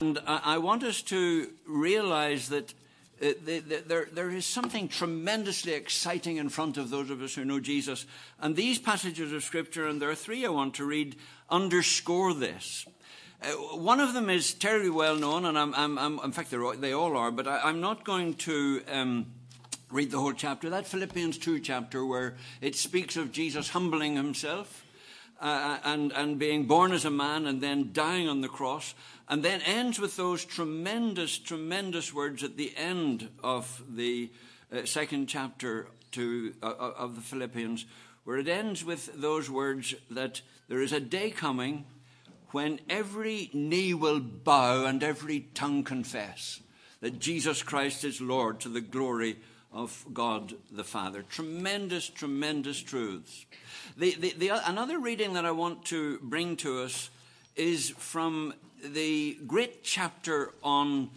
And I want us to realize that uh, there, is something tremendously exciting in front of those of us who know Jesus. And these passages of Scripture, and there are three I want to read, underscore this. Uh, one of them is terribly well known, and I'm, I'm, I'm, in fact, they all are, but I, am not going to um, read the whole chapter. That Philippians 2 chapter, where it speaks of Jesus humbling himself uh, and, and being born as a man and then dying on the cross, and then ends with those tremendous, tremendous words at the end of the uh, second chapter to, uh, uh, of the Philippians, where it ends with those words that there is a day coming when every knee will bow and every tongue confess that Jesus Christ is Lord to the glory of God the Father. Tremendous, tremendous truths. The, the, the, another reading that I want to bring to us is from the great chapter on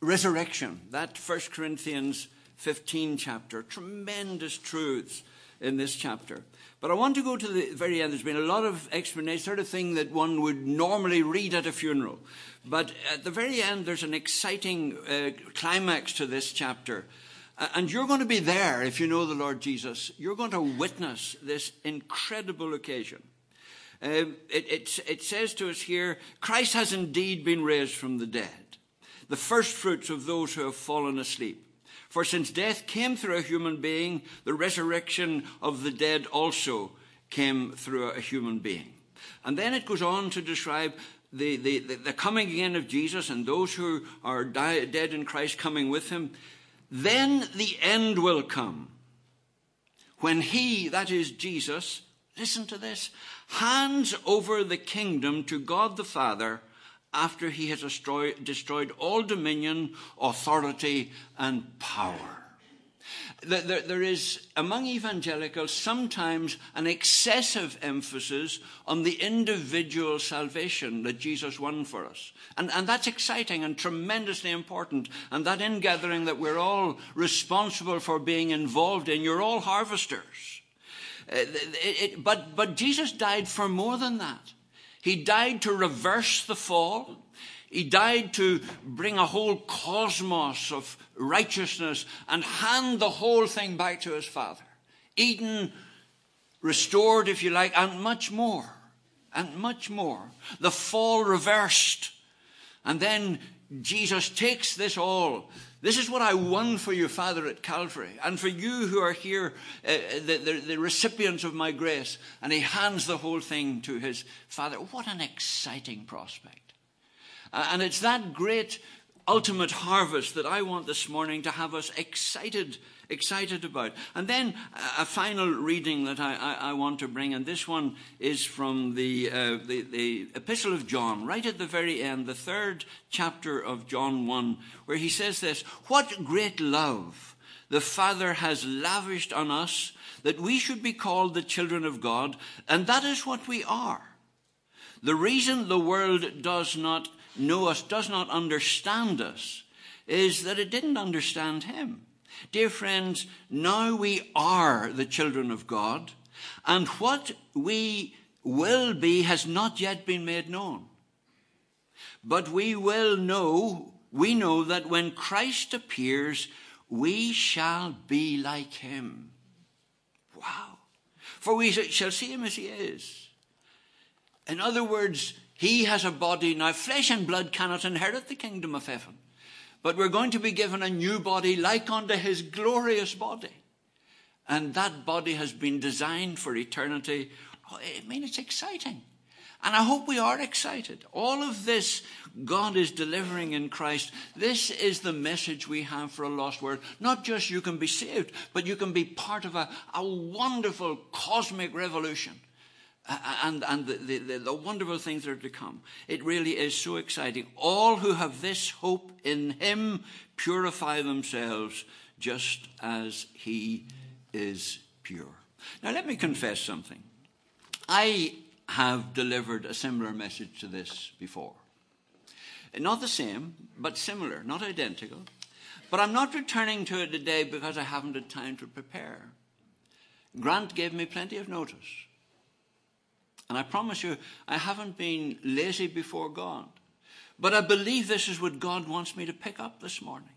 resurrection, that 1 Corinthians 15 chapter. Tremendous truths in this chapter. But I want to go to the very end. There's been a lot of explanation, sort of thing that one would normally read at a funeral. But at the very end, there's an exciting uh, climax to this chapter. And you're going to be there if you know the Lord Jesus. You're going to witness this incredible occasion. Uh, it, it, it says to us here Christ has indeed been raised from the dead, the first fruits of those who have fallen asleep. For since death came through a human being, the resurrection of the dead also came through a human being. And then it goes on to describe the, the, the coming again of Jesus and those who are die, dead in Christ coming with him. Then the end will come when he, that is Jesus, listen to this, hands over the kingdom to God the Father after he has destroyed, all dominion, authority, and power there, there is among evangelicals sometimes an excessive emphasis on the individual salvation that Jesus won for us. And, and that's exciting and tremendously important. And that ingathering that we're all responsible for being involved in, you're all harvesters. Uh, but, but Jesus died for more than that. He died to reverse the fall. He died to bring a whole cosmos of righteousness and hand the whole thing back to his Father. Eden restored, if you like, and much more. And much more. The fall reversed. And then Jesus takes this all. This is what I won for you, Father, at Calvary, and for you who are here, uh, the, the, the recipients of my grace. And he hands the whole thing to his Father. What an exciting prospect. Uh, and it's that great ultimate harvest that I want this morning to have us excited, excited about. And then a final reading that I, I, I want to bring, and this one is from the, uh, the, the Epistle of John, right at the very end, the third chapter of John 1, where he says this What great love the Father has lavished on us that we should be called the children of God, and that is what we are. The reason the world does not know us, does not understand us, is that it didn't understand him. Dear friends, now we are the children of God, and what we will be has not yet been made known. But we will know, we know that when Christ appears, we shall be like him. Wow. For we shall see him as he is. In other words, he has a body now. Flesh and blood cannot inherit the kingdom of heaven. But we're going to be given a new body like unto his glorious body. And that body has been designed for eternity. I mean, it's exciting. And I hope we are excited. All of this God is delivering in Christ. This is the message we have for a lost world. Not just you can be saved, but you can be part of a, a wonderful cosmic revolution and, and the, the, the, wonderful things that are to come. It really is so exciting. All who have this hope in Him purify themselves just as He is pure. Now, let me confess something. I have delivered a similar message to this before. Not the same, but similar, not identical. But I'm not returning to it today because I haven't had time to prepare. Grant gave me plenty of notice. And I promise you, I haven't been lazy before God. But I believe this is what God wants me to pick up this morning.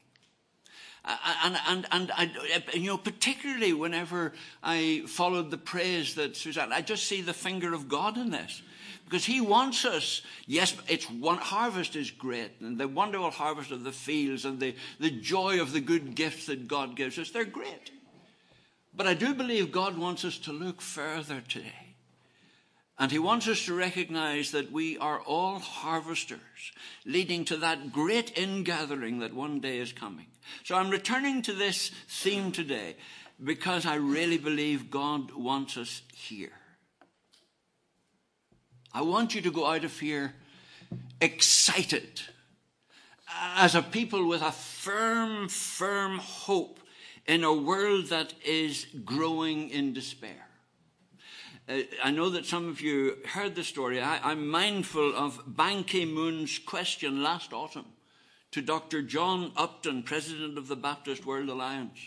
And, and, and, and, you know, particularly whenever I followed the praise that Suzanne, I just see the finger of God in this. Because he wants us, yes, it's one harvest is great, and the wonderful harvest of the fields and the, the joy of the good gifts that God gives us, they're great. But I do believe God wants us to look further today. And he wants us to recognize that we are all harvesters, leading to that great ingathering that one day is coming. So I'm returning to this theme today because I really believe God wants us here. I want you to go out of here excited as a people with a firm, firm hope in a world that is growing in despair. Uh, I know that some of you heard the story. I, am mindful of Ban Ki moon's question last autumn to Dr. John Upton, president of the Baptist World Alliance,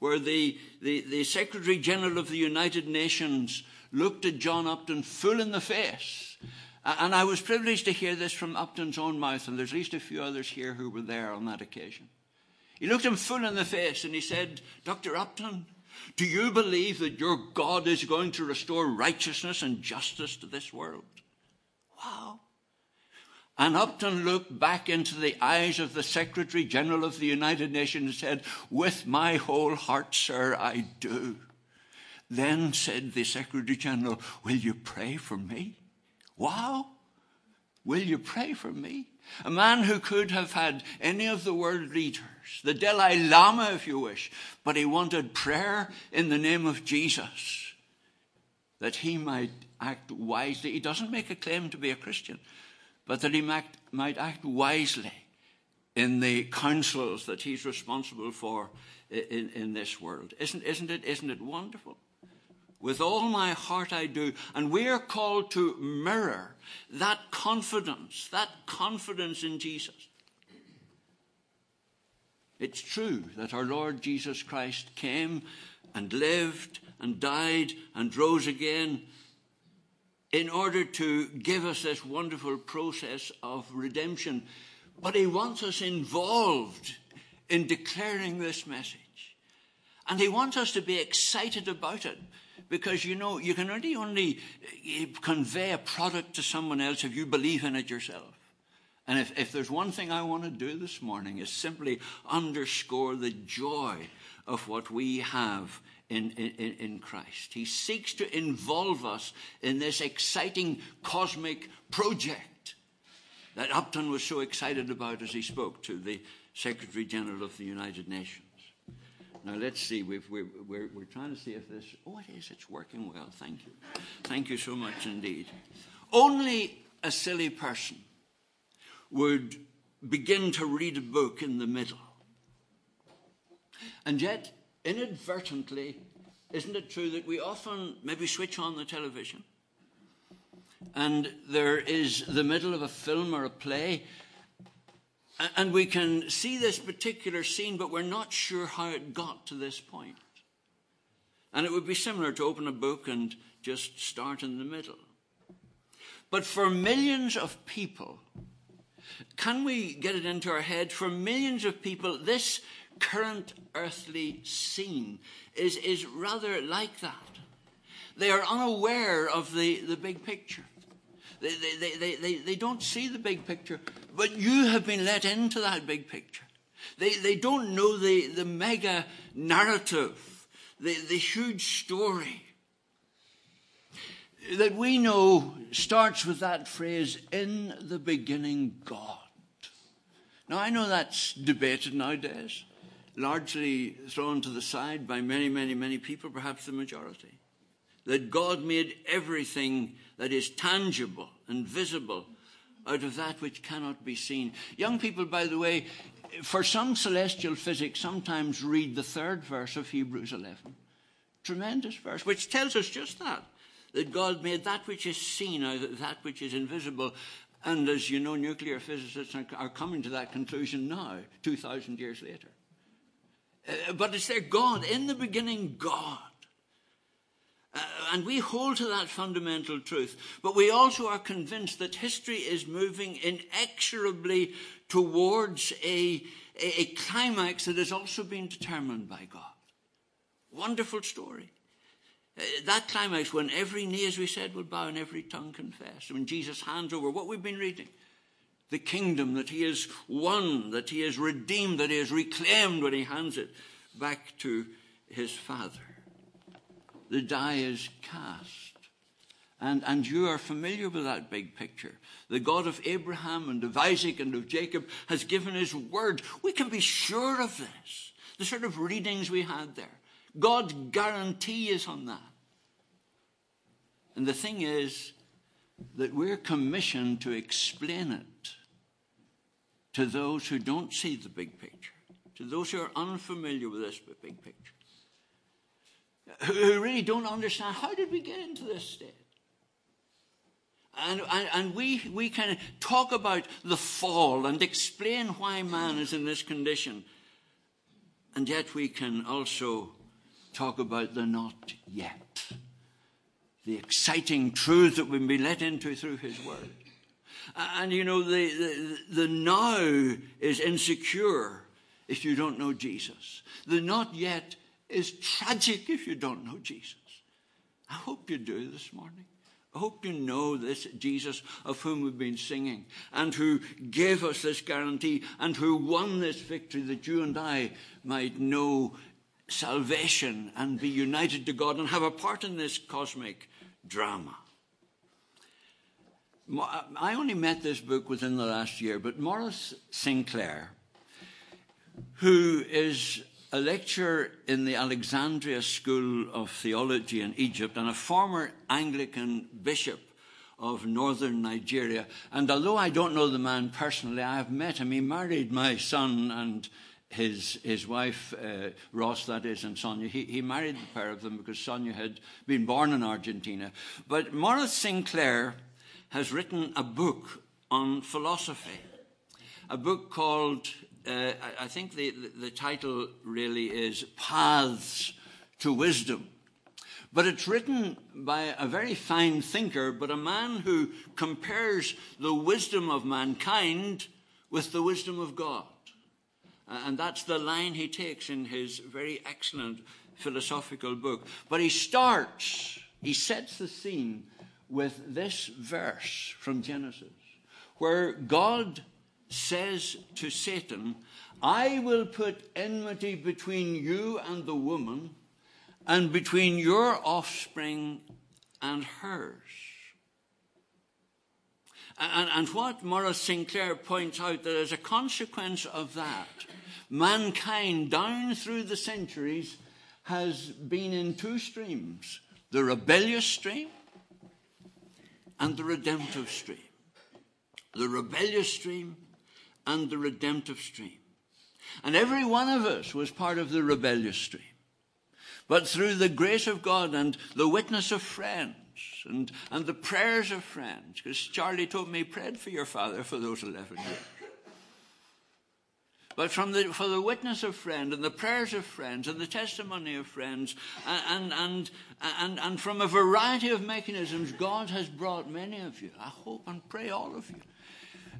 where the, the, the Secretary General of the United Nations looked at John Upton full in the face. And I was privileged to hear this from Upton's own mouth, and there's at least a few others here who were there on that occasion. He looked him full in the face and he said, Dr. Upton, do you believe that your God is going to restore righteousness and justice to this world? Wow. And Upton looked back into the eyes of the Secretary General of the United Nations and said, With my whole heart, sir, I do. Then said the Secretary General, Will you pray for me? Wow. Will you pray for me? A man who could have had any of the world leaders, the Dalai Lama, if you wish, but he wanted prayer in the name of Jesus that he might act wisely. He doesn't make a claim to be a Christian, but that he might, might act wisely in the councils that he's responsible for in, in this world. Isn't, isn't, it, isn't it wonderful? With all my heart I do. And we are called to mirror that confidence, that confidence in Jesus. It's true that our Lord Jesus Christ came and lived and died and rose again in order to give us this wonderful process of redemption. But he wants us involved in declaring this message. And he wants us to be excited about it because you know, you can only, only eh, convey a product to someone else if you believe in it yourself. And if, if there's one thing I want to do this morning is simply underscore the joy of what we have in, in, in Christ. He seeks to involve us in this exciting cosmic project that Upton was so excited about as he spoke to the Secretary General of the United Nations. Now let's see. we are we're, we're, we're trying to see if this. Oh, it is. It's working well. Thank you. Thank you so much indeed. Only a silly person would begin to read a book in the middle. And yet, inadvertently, isn't it true that we often maybe switch on the television and there is the middle of a film or a play and we can see this particular scene, but we're not sure how it got to this point. And it would be similar to open a book and just start in the middle. But for millions of people, can we get it into our head? For millions of people, this current earthly scene is, is rather like that. They are unaware of the, the big picture. They, they, they, they, they don't see the big picture, but you have been let into that big picture. They, they don't know the, the mega narrative, the, the huge story that we know starts with that phrase, in the beginning, God. Now, I know that's debated nowadays, largely thrown to the side by many, many, many people, perhaps the majority. That God made everything that is tangible and visible out of that which cannot be seen. Young people, by the way, for some celestial physics, sometimes read the third verse of Hebrews 11. Tremendous verse, which tells us just that that God made that which is seen out of that which is invisible. And as you know, nuclear physicists are coming to that conclusion now, 2,000 years later. Uh, but it's there God, in the beginning, God. Uh, And we hold to that fundamental truth. But we also are convinced that history is moving inexorably towards a, a, a climax that has also been determined by God. Wonderful story. Uh, that climax when every knee, as we said, will bow and every tongue confess. When Jesus hands over what we've been reading, the kingdom that he has won, that he has redeemed, that he has reclaimed when he hands it back to his Father. The die is cast. And, and you are familiar with that big picture. The God of Abraham and of Isaac and of Jacob has given his word. We can be sure of this. The sort of readings we had there. God's guarantee is on that. And the thing is that we're commissioned to explain it to those who don't see the big picture, to those who are unfamiliar with this big picture, who really don't understand how did we get into this state? And, and, and, we, we can talk about the fall and explain why man is in this condition. And yet we can also talk about the not yet. The exciting truth that we've been let into through his word. And you know, the, the, the now is insecure if you don't know Jesus. The not yet is tragic if you don't know Jesus. I hope you do this morning. I hope you know this Jesus of whom we've been singing and who gave us this guarantee and who won this victory that you and I might know salvation and be united to God and have a part in this cosmic drama. Uh, I only met this book within the last year, but Maurice Sinclair, who is a lecturer in the Alexandria School of Theology in Egypt and a former Anglican bishop of northern Nigeria. And although I don't know the man personally, I have met him. He married my son and his, his wife, uh, Ross, that is, and Sonia. He, he married the pair of them because Sonia had been born in Argentina. But Maurice Sinclair has written a book on philosophy, a book called, uh, I think the, the title really is Paths to Wisdom. But it's written by a very fine thinker, but a man who compares the wisdom of mankind with the wisdom of God. And that's the line he takes in his very excellent philosophical book. But he starts, he sets the scene with this verse from Genesis, where God says to Satan, I will put enmity between you and the woman, and between your offspring and hers. And, and, what Maurice Sinclair points out that as a consequence of that, mankind down through the centuries has been in two streams the rebellious stream and the redemptive stream. The rebellious stream and the redemptive stream. And every one of us was part of the rebellious stream. But through the grace of God and the witness of friends and, and the prayers of friends, because Charlie told me he prayed for your father for those 11 years. But from the, for the witness of friends and the prayers of friends and the testimony of friends and, and, and, and from a variety of mechanisms, God has brought many of you, I hope and pray all of you,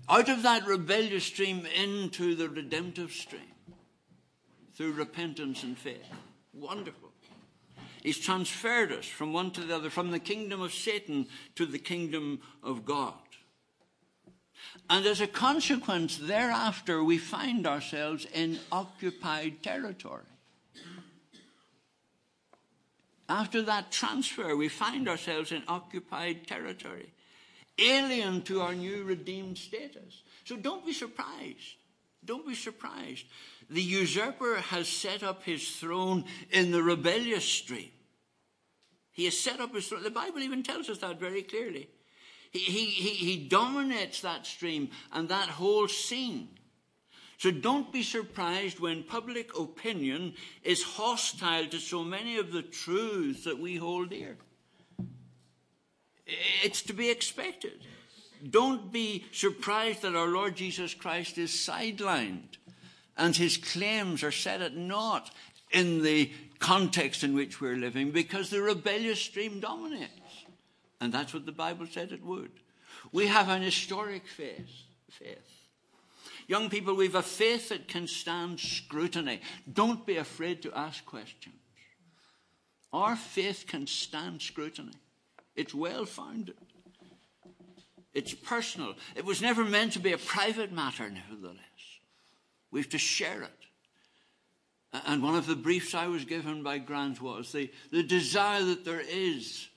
out of that rebellious stream into the redemptive stream through repentance and faith. Wonderful. He's transferred us from one to the other, from the kingdom of Satan to the kingdom of God. And as a consequence, thereafter, we find ourselves in occupied territory. After that transfer, we find ourselves in occupied territory, alien to our new redeemed status. So don't be surprised. Don't be surprised. The usurper has set up his throne in the rebellious stream. He has set up his throne. The Bible even tells us that very clearly. He, he, he dominates that stream and that whole scene. So don't be surprised when public opinion is hostile to so many of the truths that we hold dear. It's to be expected. Don't be surprised that our Lord Jesus Christ is sidelined and his claims are set at naught in the context in which we're living because the rebellious stream dominates. And that's what the Bible said it would. We have an historic faith. faith. Young people, we've a faith that can stand scrutiny. Don't be afraid to ask questions. Our faith can stand scrutiny. It's well founded. It's personal. It was never meant to be a private matter, nevertheless. We have to share it. And one of the briefs I was given by Grant was the, the desire that there is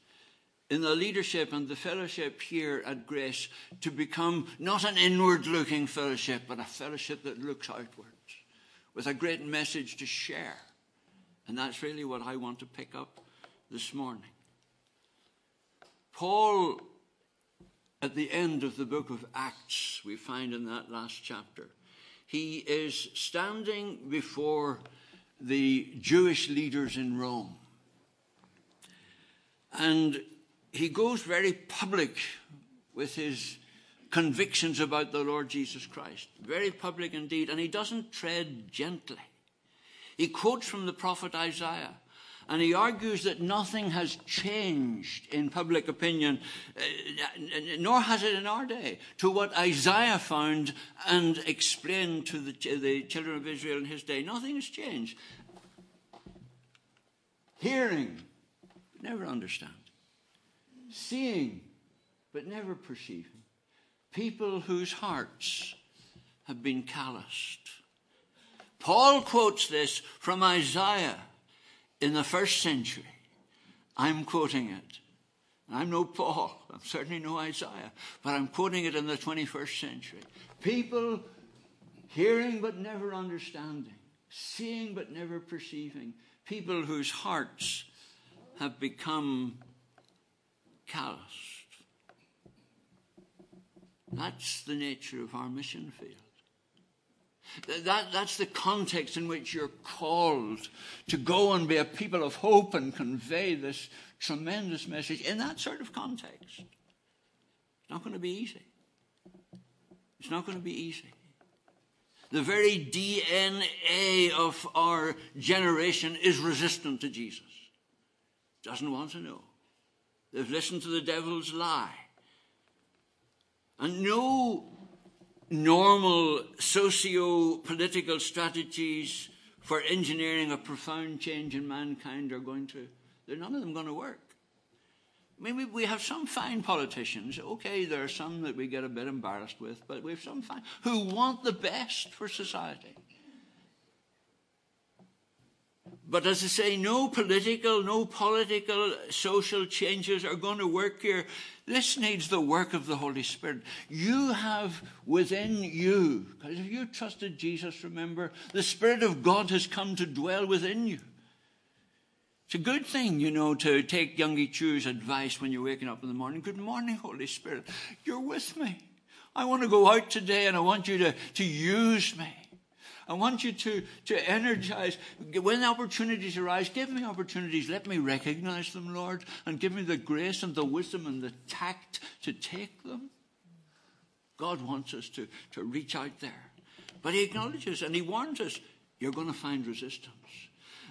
in the leadership and the fellowship here at Grace to become not an inward looking fellowship, but a fellowship that looks outwards with a great message to share. And that's really what I want to pick up this morning. Paul, at the end of the book of Acts, we find in that last chapter, he is standing before the Jewish leaders in Rome. And he goes very public with his convictions about the Lord Jesus Christ. Very public indeed. And he doesn't tread gently. He quotes from the prophet Isaiah. And he argues that nothing has changed in public opinion, uh, nor has it in our day, to what Isaiah found and explained to the, the children of Israel in his day. Nothing has changed. Hearing, never understand seeing but never perceiving. People whose hearts have been calloused. Paul quotes this from Isaiah in the first century. I'm quoting it. I'm no Paul, I'm certainly no Isaiah, but I'm quoting it in the 21st century. People hearing but never understanding, seeing but never perceiving, people whose hearts have become calloused. That's the nature of our mission field. That, that's the context in which you're called to go and be a people of hope and convey this tremendous message in that sort of context. It's not going to be easy. It's not going to be easy. The very DNA of our generation is resistant to Jesus. Doesn't want to know. They've listened to the devil's lie. And no normal socio political strategies for engineering a profound change in mankind are going to, they're none of them going to work. I mean, we, we have some fine politicians. Okay, there are some that we get a bit embarrassed with, but we have some fine who want the best for society. But as I say, no political, no political, social changes are going to work here. This needs the work of the Holy Spirit. You have within you, because if you trusted Jesus, remember, the Spirit of God has come to dwell within you. It's a good thing, you know, to take Yonggi Cho's advice when you're waking up in the morning. Good morning, Holy Spirit. You're with me. I want to go out today and I want you to, to use me. I want you to, to energize. When opportunities arise, give me opportunities. Let me recognize them, Lord, and give me the grace and the wisdom and the tact to take them. God wants us to, to reach out there. But He acknowledges and He warns us you're going to find resistance.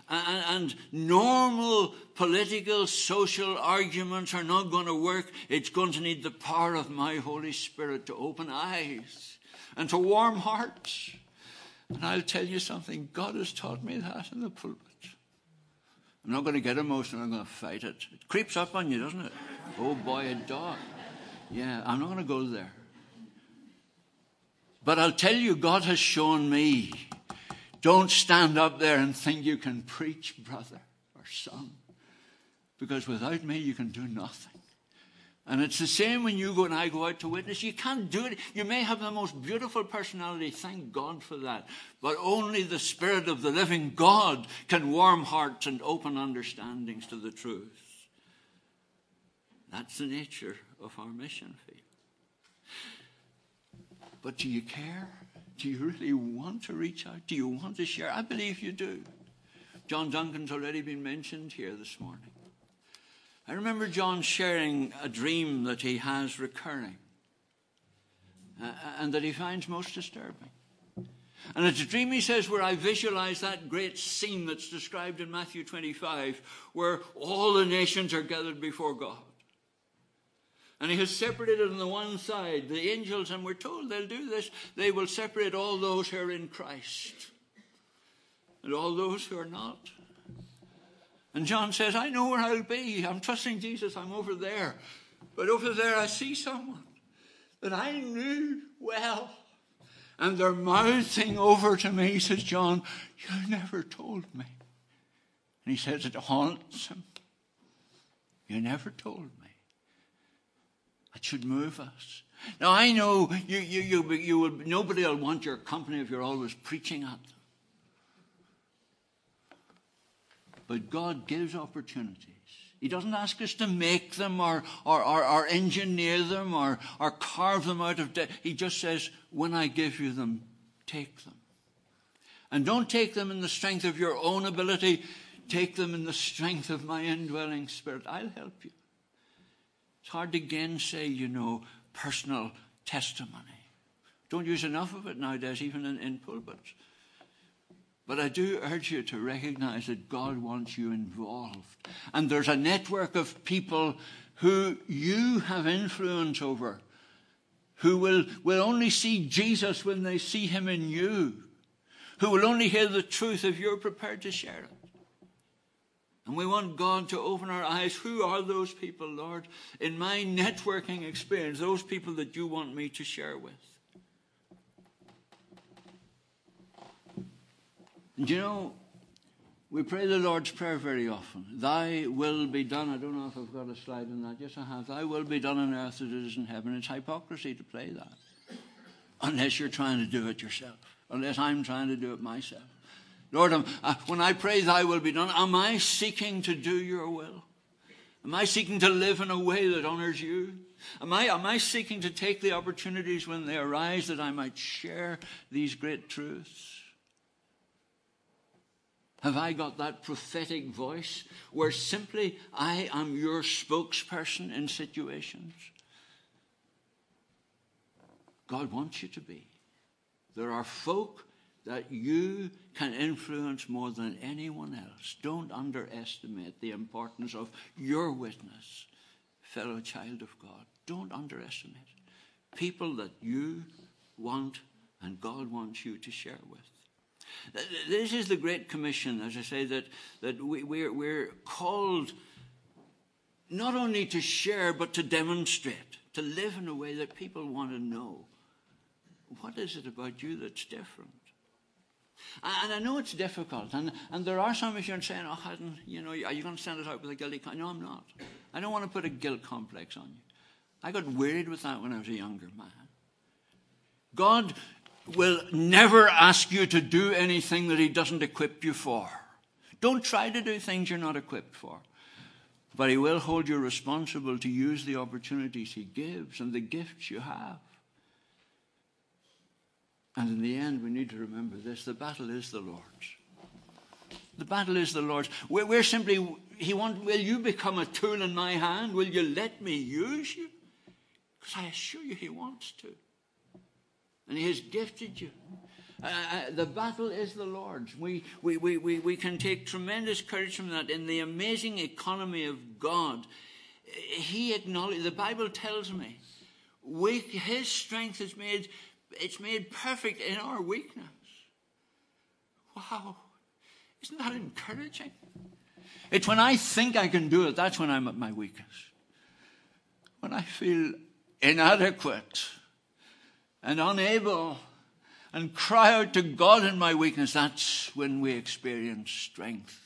And, and, normal political, social arguments are not going to work. It's going to need the power of my Holy Spirit to open eyes and to warm hearts and I'll tell you something, God has taught me that in the pulpit. I'm not going to get emotional, I'm going to fight it. It creeps up on you, doesn't it? Oh boy, a dog. Yeah, I'm not going to go there. But I'll tell you, God has shown me don't stand up there and think you can preach, brother or son, because without me, you can do nothing. And it's the same when you go and I go out to witness. You can't do it. You may have the most beautiful personality. Thank God for that. But only the Spirit of the living God can warm hearts and open understandings to the truth. That's the nature of our mission field. But do you care? Do you really want to reach out? Do you want to share? I believe you do. John Duncan's already been mentioned here this morning. I remember John sharing a dream that he has recurring uh, and that he finds most disturbing. And it's a dream, he says, where I visualize that great scene that's described in Matthew 25, where all the nations are gathered before God. And he has separated on the one side the angels, and we're told they'll do this. They will separate all those who are in Christ and all those who are not. And John says, I know where I'll be. I'm trusting Jesus. I'm over there. But over there, I see someone that I knew well. And they're mouthing over to me, He says John, You never told me. And he says it haunts him. You never told me. It should move us. Now I know you, you, you, you will, nobody will want your company if you're always preaching at them. But God gives opportunities. He doesn't ask us to make them or, or, or, or engineer them or, or carve them out of death. He just says, when I give you them, take them. And don't take them in the strength of your own ability. Take them in the strength of my indwelling spirit. I'll help you. It's hard to gainsay, you know, personal testimony. Don't use enough of it nowadays, even in, in pulpits. But I do urge you to recognize that God wants you involved. And there's a network of people who you have influence over, who will, will only see Jesus when they see him in you, who will only hear the truth if you're prepared to share it. And we want God to open our eyes. Who are those people, Lord? In my networking experience, those people that you want me to share with. You know, we pray the Lord's Prayer very often. Thy will be done. I don't know if I've got a slide on that. Yes, I have. Thy will be done on earth as it is in heaven. It's hypocrisy to play that. Unless you're trying to do it yourself. Unless I'm trying to do it myself. Lord, uh, when I pray thy will be done, am I seeking to do your will? Am I seeking to live in a way that honors you? Am I, am I seeking to take the opportunities when they arise that I might share these great truths? Have I got that prophetic voice where simply I am your spokesperson in situations? God wants you to be. There are folk that you can influence more than anyone else. Don't underestimate the importance of your witness, fellow child of God. Don't underestimate. People that you want and God wants you to share with. This is the Great Commission, as I say, that, that we, we're, we're called not only to share, but to demonstrate, to live in a way that people want to know. What is it about you that's different? And I know it's difficult, and, and there are some of you saying, "Oh, Hadden, you know, are you going to send us out with a guilty conscience?" No, I'm not. I don't want to put a guilt complex on you. I got worried with that when I was a younger man. God will never ask you to do anything that He doesn't equip you for. Don't try to do things you're not equipped for. But He will hold you responsible to use the opportunities He gives and the gifts you have. And in the end, we need to remember this the battle is the Lord's. The battle is the Lord's. We're, we're simply, He wants, will you become a tool in my hand? Will you let me use you? Because I assure you, He wants to and He has gifted you. Uh, uh, the battle is the Lord's. We, we, we, we, we can take tremendous courage from that. In the amazing economy of God, He acknowledges, the Bible tells me, weak, His strength is made, it's made perfect in our weakness. Wow. Isn't that encouraging? It's when I think I can do it, that's when I'm at my weakest. When I feel inadequate and unable and cry out to God in my weakness, that's when we experience strength.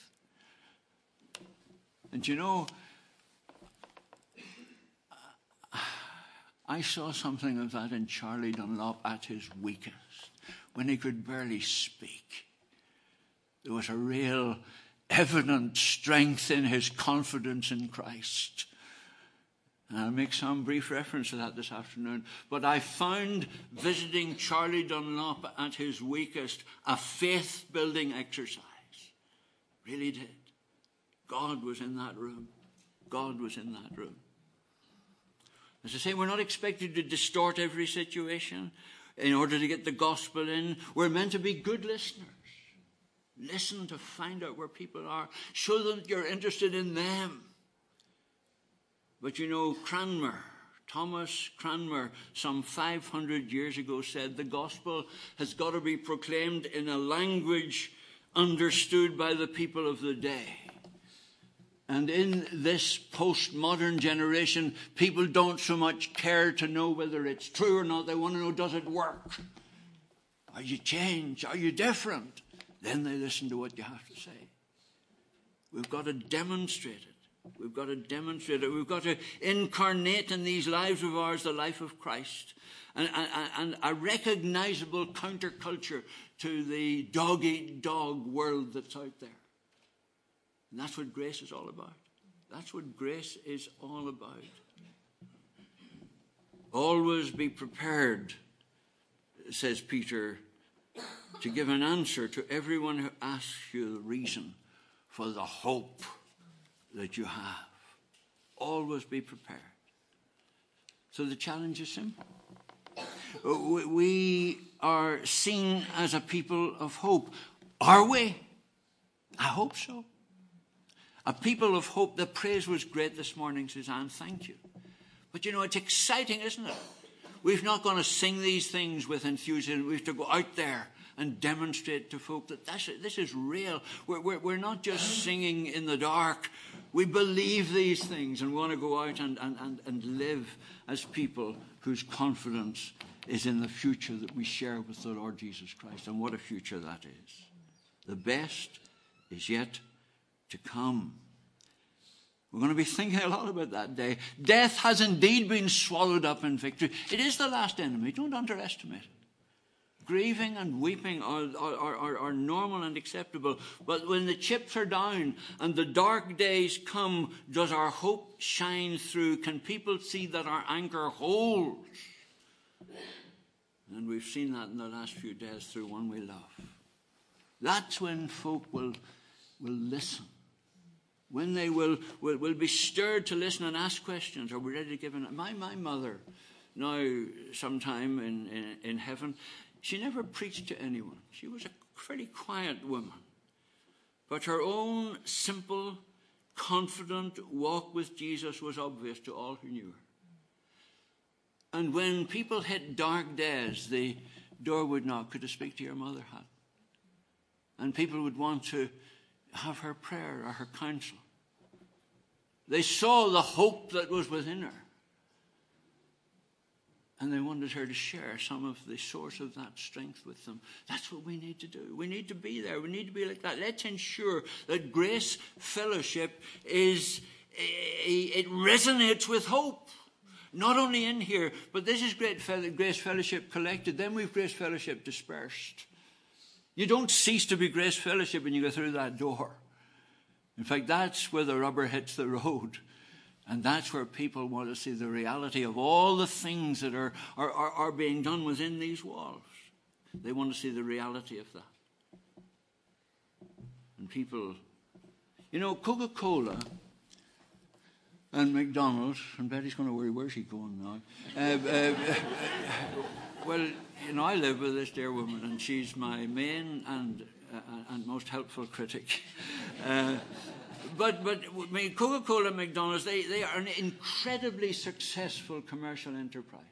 And you know, I saw something of that in Charlie Dunlop at his weakest, when he could barely speak. There was a real evident strength in his confidence in Christ. I'll make some brief reference to that this afternoon. But I found visiting Charlie Dunlop at his weakest a faith building exercise. Really did. God was in that room. God was in that room. As I say, we're not expected to distort every situation. in order to get the gospel in. We're meant to be good listeners. Listen to find out where people are. Show them that you're interested in them. But you know, Cranmer, Thomas Cranmer, some 500 years ago, said the gospel has got to be proclaimed in a language understood by the people of the day. And in this postmodern generation, people don't so much care to know whether it's true or not. They want to know does it work? Are you changed? Are you different? Then they listen to what you have to say. We've got to demonstrate it. We've got to demonstrate it. We've got to incarnate in these lives of ours the life of Christ and, and, and a recognizable counterculture to the dog eat dog world that's out there. And that's what grace is all about. That's what grace is all about. Always be prepared, says Peter, to give an answer to everyone who asks you the reason for the hope that you have. Always be prepared. So the challenge is simple. We are seen as a people of hope. Are we? I hope so. A people of hope. The praise was great this morning, Suzanne. Thank you. But you know, it's exciting, isn't it? We're not going to sing these things with enthusiasm. We have to go out there and demonstrate to folk that this is real. We're, we're, we're not just singing in the dark. We believe these things and want to go out and, and, and, and live as people whose confidence is in the future that we share with the Lord Jesus Christ. And what a future that is. The best is yet to come. We're going to be thinking a lot about that day. Death has indeed been swallowed up in victory. It is the last enemy. Don't underestimate it. Grieving and weeping are, are, are, are, normal and acceptable. But when the chips are down and the dark days come, does our hope shine through? Can people see that our anchor holds? And we've seen that in the last few days through one we love. That's when folk will, will listen. When they will, will, will be stirred to listen and ask questions. Are we ready to give an my my mother now sometime in, in, in heaven, she never preached to anyone. She was a pretty quiet woman. But her own simple, confident walk with Jesus was obvious to all who knew her. And when people hit dark days, the door would knock. Could I speak to your mother, Hat? And people would want to have her prayer or her counsel. They saw the hope that was within her. And they wanted her to share some of the source of that strength with them. That's what we need to do. We need to be there. We need to be like that. Let's ensure that grace fellowship is, eh, it resonates with hope. Not only in here, but this is great Grace Fellowship collected. Then we've Grace Fellowship dispersed. You don't cease to be Grace Fellowship when you go through that door. In fact, that's where the rubber hits the road. And that's where people want to see the reality of all the things that are, are, are, are being done within these walls. They want to see the reality of that. And people, you know, Coca Cola and McDonald's, and Betty's going to worry, where's he going now? Uh, uh, well, you know, I live with this dear woman, and she's my main and, uh, and most helpful critic. But but I mean, Coca-Cola and McDonald's, they, they are an incredibly successful commercial enterprise.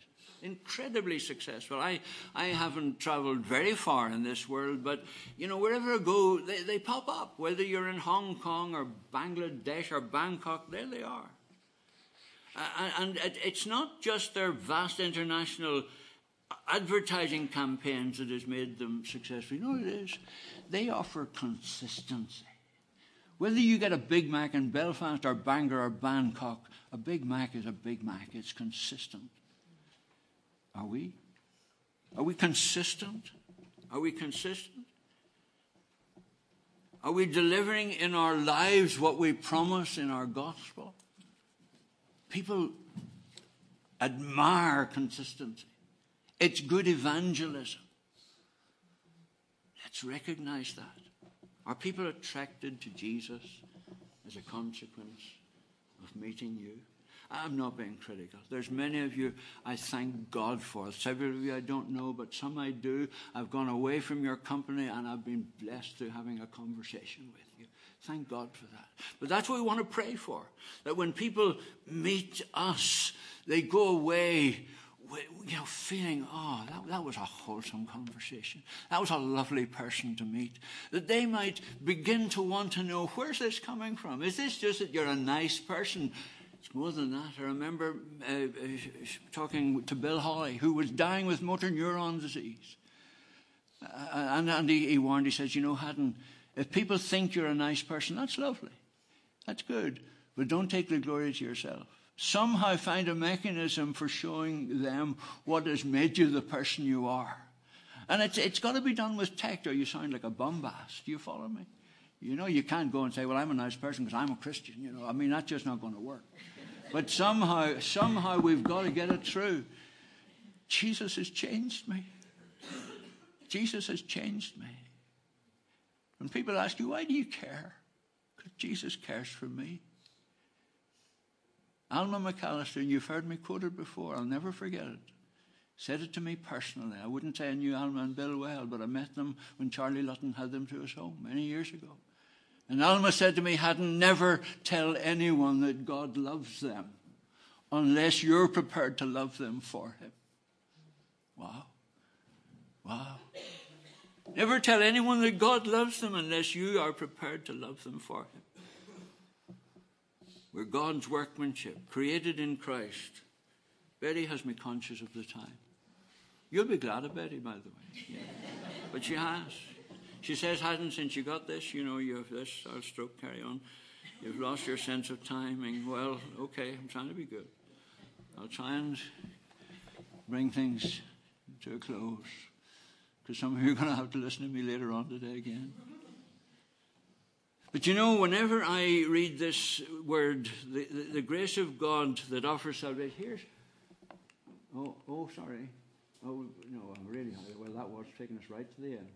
Incredibly successful. I, I haven't traveled very far in this world, but you know, wherever I go, they, they pop up. Whether you're in Hong Kong or Bangladesh or Bangkok, there they are. Uh, and it's not just their vast international advertising campaigns that has made them successful. You know it is? They offer consistency. Whether you get a Big Mac in Belfast or Bangor or Bangkok, a Big Mac is a Big Mac. It's consistent. Are we? Are we consistent? Are we consistent? Are we delivering in our lives what we promise in our gospel? People admire consistency. It's good evangelism. Let's recognize that. Are people attracted to Jesus as a consequence of meeting you? I'm not being critical. There's many of you I thank God for. Several of you I don't know, but some I do. I've gone away from your company and I've been blessed through having a conversation with you. Thank God for that. But that's what we want to pray for. That when people meet us, they go away you know, feeling, oh, that, that was a wholesome conversation. That was a lovely person to meet. That they might begin to want to know, where's this coming from? Is this just that you're a nice person? It's more than that. I remember uh, uh, talking to Bill Holly, who was dying with motor neuron disease. Uh, and, and he, he warned, he says, you know, Hadden, if people think you're a nice person, that's lovely. That's good. But don't take the glory to yourself somehow find a mechanism for showing them what has made you the person you are. And it's, it's got to be done with tact, or you sound like a bombast. Do you follow me? You know, you can't go and say, Well, I'm a nice person because I'm a Christian. You know, I mean, that's just not going to work. But somehow, somehow we've got to get it through. Jesus has changed me. Jesus has changed me. When people ask you, Why do you care? Because Jesus cares for me. Alma McAllister, and you've heard me quoted before, I'll never forget it. Said it to me personally. I wouldn't say I knew Alma and Bill well, but I met them when Charlie Lutton had them to his home many years ago. And Alma said to me, Hadden never tell anyone that God loves them unless you're prepared to love them for Him. Wow. Wow. Never tell anyone that God loves them unless you are prepared to love them for Him. We're God's workmanship, created in Christ. Betty has me conscious of the time. You'll be glad of Betty, by the way. Yeah. But she has. She says, hasn't since you got this, you know, you have this, I'll stroke, carry on. You've lost your sense of timing. Well, okay, I'm trying to be good. I'll try and bring things to a close. Because some of you are going to have to listen to me later on today again. But you know, whenever I read this word, the, the, the grace of God that offers salvation, here's, oh, oh, sorry. Oh, no, I'm really, well, that was taking us right to the end.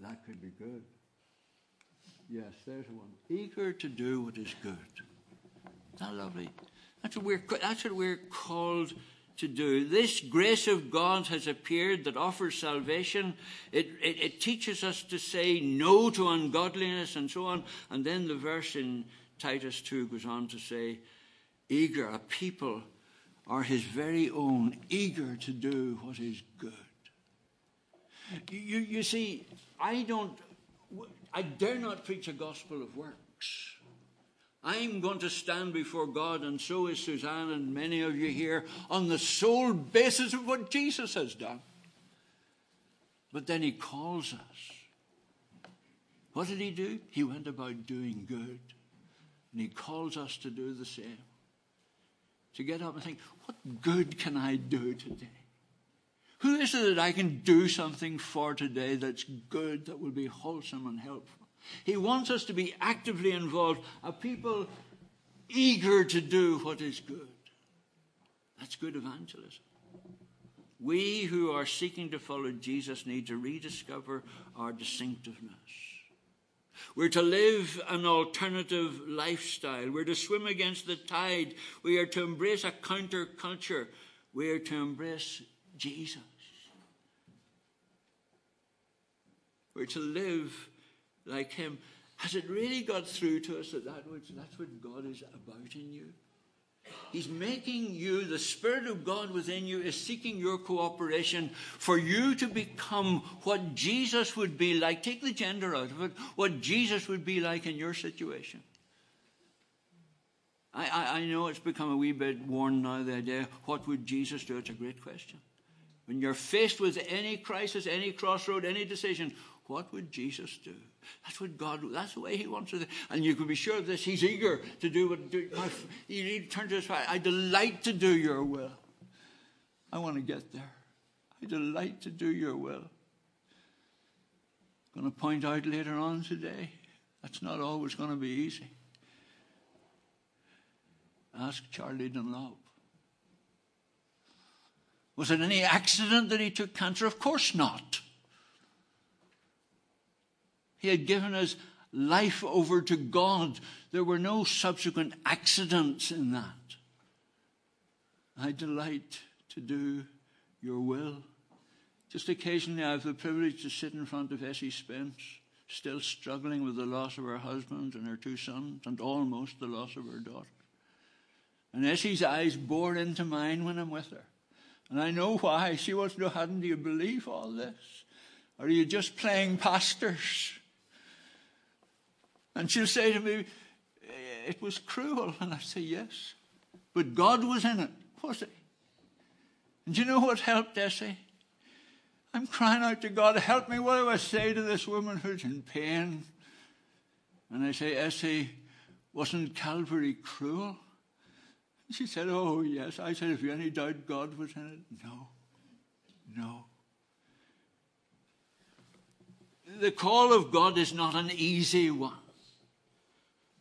That could be good. Yes, there's one. Eager to do what is good. Isn't that lovely? That's what we're, that's what we're called to do. This grace of God has appeared that offers salvation. It, it, it, teaches us to say no to ungodliness and so on. And then the verse in Titus 2 goes on to say, eager, a people are his very own, eager to do what is good. You, you see, I don't, I dare not preach a gospel of works. I'm going to stand before God, and so is Suzanne and many of you here, on the sole basis of what Jesus has done. But then he calls us. What did he do? He went about doing good. And he calls us to do the same. To get up and think, what good can I do today? Who is it that I can do something for today that's good, that will be wholesome and helpful? He wants us to be actively involved, a people eager to do what is good. That's good evangelism. We who are seeking to follow Jesus need to rediscover our distinctiveness. We're to live an alternative lifestyle. We're to swim against the tide. We are to embrace a counterculture. We are to embrace Jesus. We're to live like him. Has it really got through to us that, that that's what God is about in you? He's making you, the Spirit of God within you is seeking your cooperation for you to become what Jesus would be like. Take the gender out of it, what Jesus would be like in your situation. I, I, I know it's become a wee bit worn now, the idea, what would Jesus do? It's a great question. When you're faced with any crisis, any crossroad, any decision, what would Jesus do? That's what God, that's the way He wants to do. And you can be sure of this, He's eager to do what, do, my, you need to turn to His heart. I delight to do your will. I want to get there. I delight to do your will. I'm going to point out later on today, that's not always going to be easy. Ask Charlie Dunlop. Was it any accident that he took cancer? Of course not. He had given his life over to God. There were no subsequent accidents in that. I delight to do your will. Just occasionally, I have the privilege to sit in front of Essie Spence, still struggling with the loss of her husband and her two sons, and almost the loss of her daughter. And Essie's eyes bore into mine when I'm with her. And I know why. She wants to know, hadn't you believe all this? Or are you just playing pastors? And she'll say to me, eh, it was cruel. And I say, yes. But God was in it, was he? And you know what helped Essie? I'm crying out to God, help me. What do I say to this woman who's in pain? And I say, Essie, wasn't Calvary cruel? And she said, Oh, yes. I said, Have you any doubt God was in it? No. No. The call of God is not an easy one.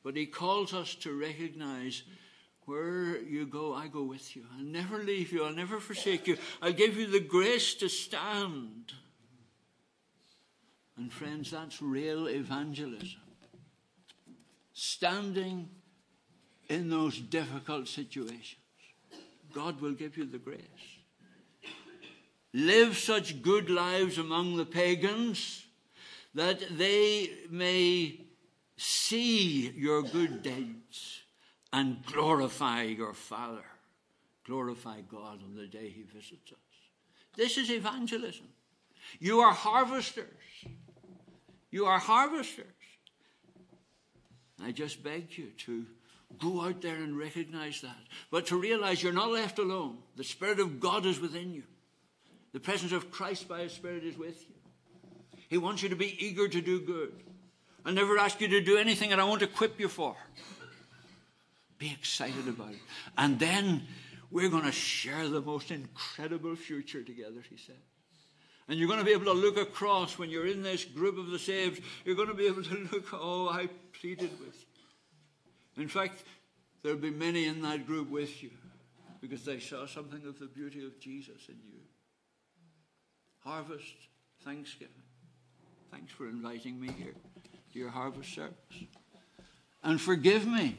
But he calls us to recognize where you go, I go with you. I'll never leave you. I'll never forsake you. I'll give you the grace to stand. And friends, that's real evangelism. Standing in those difficult situations. God will give you the grace. Live such good lives among the pagans that they may see your good deeds and glorify your Father. Glorify God on the day He visits us. This is evangelism. You are harvesters. You are harvesters. I just beg you to go out there and recognize that. But to realize you're not left alone. The Spirit of God is within you. The presence of Christ by His Spirit is with you. He wants you to be eager to do good. I never ask you to do anything that I won't equip you for. Be excited about it. And then we're going to share the most incredible future together, he said. And you're going to be able to look across when you're in this group of the saved. You're going to be able to look, oh, I pleaded with you. In fact, there'll be many in that group with you because they saw something of the beauty of Jesus in you. Harvest, Thanksgiving. Thanks for inviting me here your harvest service. And forgive me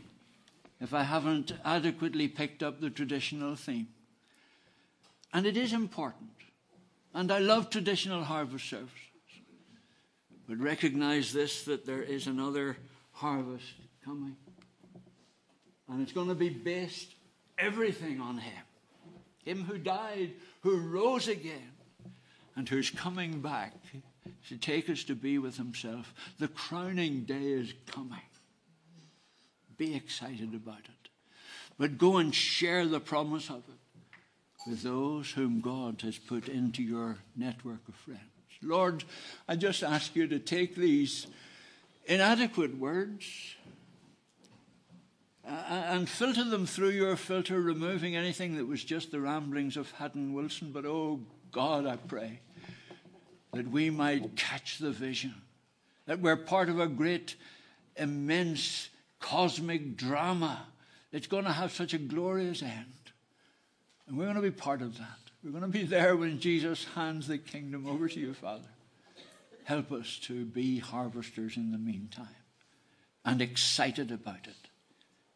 if I haven't adequately picked up the traditional theme. And it is important. And I love traditional harvest services. But recognize this that there is another harvest coming. And it's going to be based everything on Him. Him who died, who rose again, and who's coming back to take us to be with Himself. The crowning day is coming. Be excited about it. But go and share the promise of it with those whom God has put into your network of friends. Lord, I just ask you to take these inadequate words uh, and filter them through your filter, removing anything that was just the ramblings of Hadden Wilson. But oh God, I pray that we might catch the vision, that we're part of a great, immense, cosmic drama that's going to have such a glorious end. And we're going to be part of that. We're going to be there when Jesus hands the kingdom over to you, Father. Help us to be harvesters in the meantime and excited about it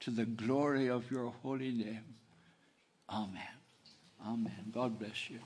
to the glory of your holy name. Amen. Amen. God bless you.